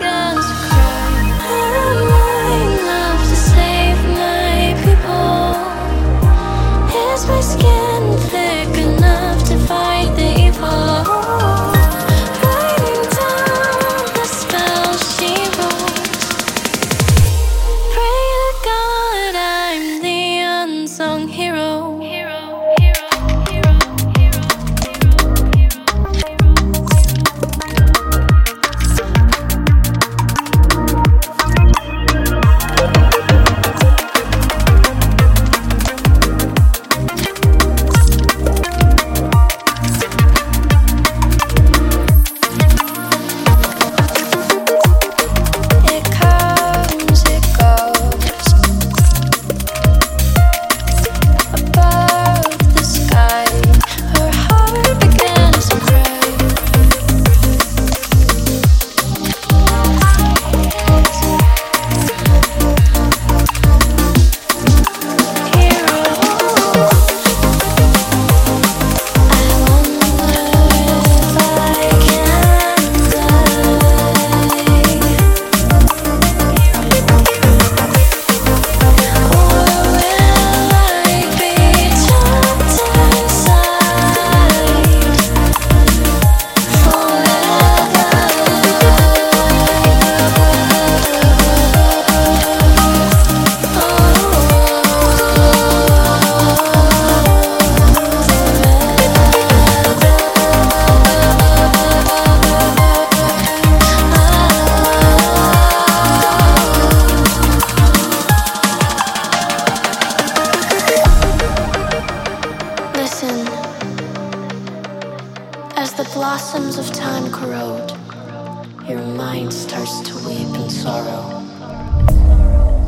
girls the blossoms of time corrode, your mind starts to weep in sorrow.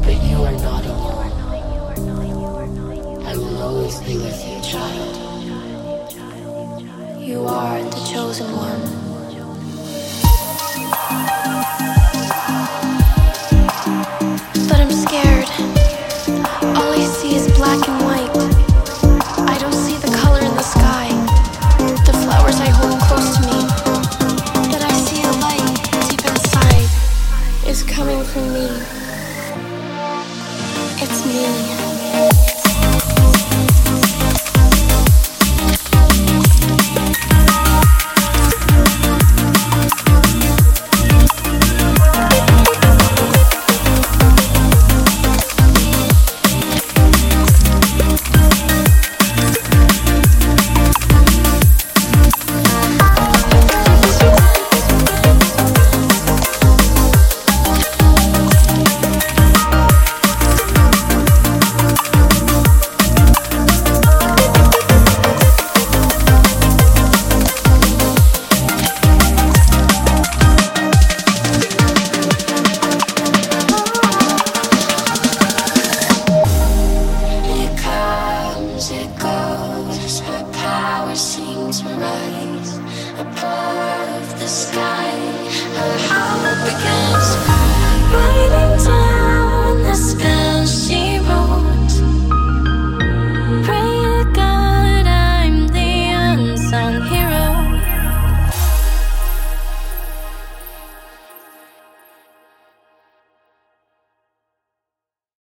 But you are not alone. I will always be with you, child. You are the chosen one. Coming from me. It's me. Sky.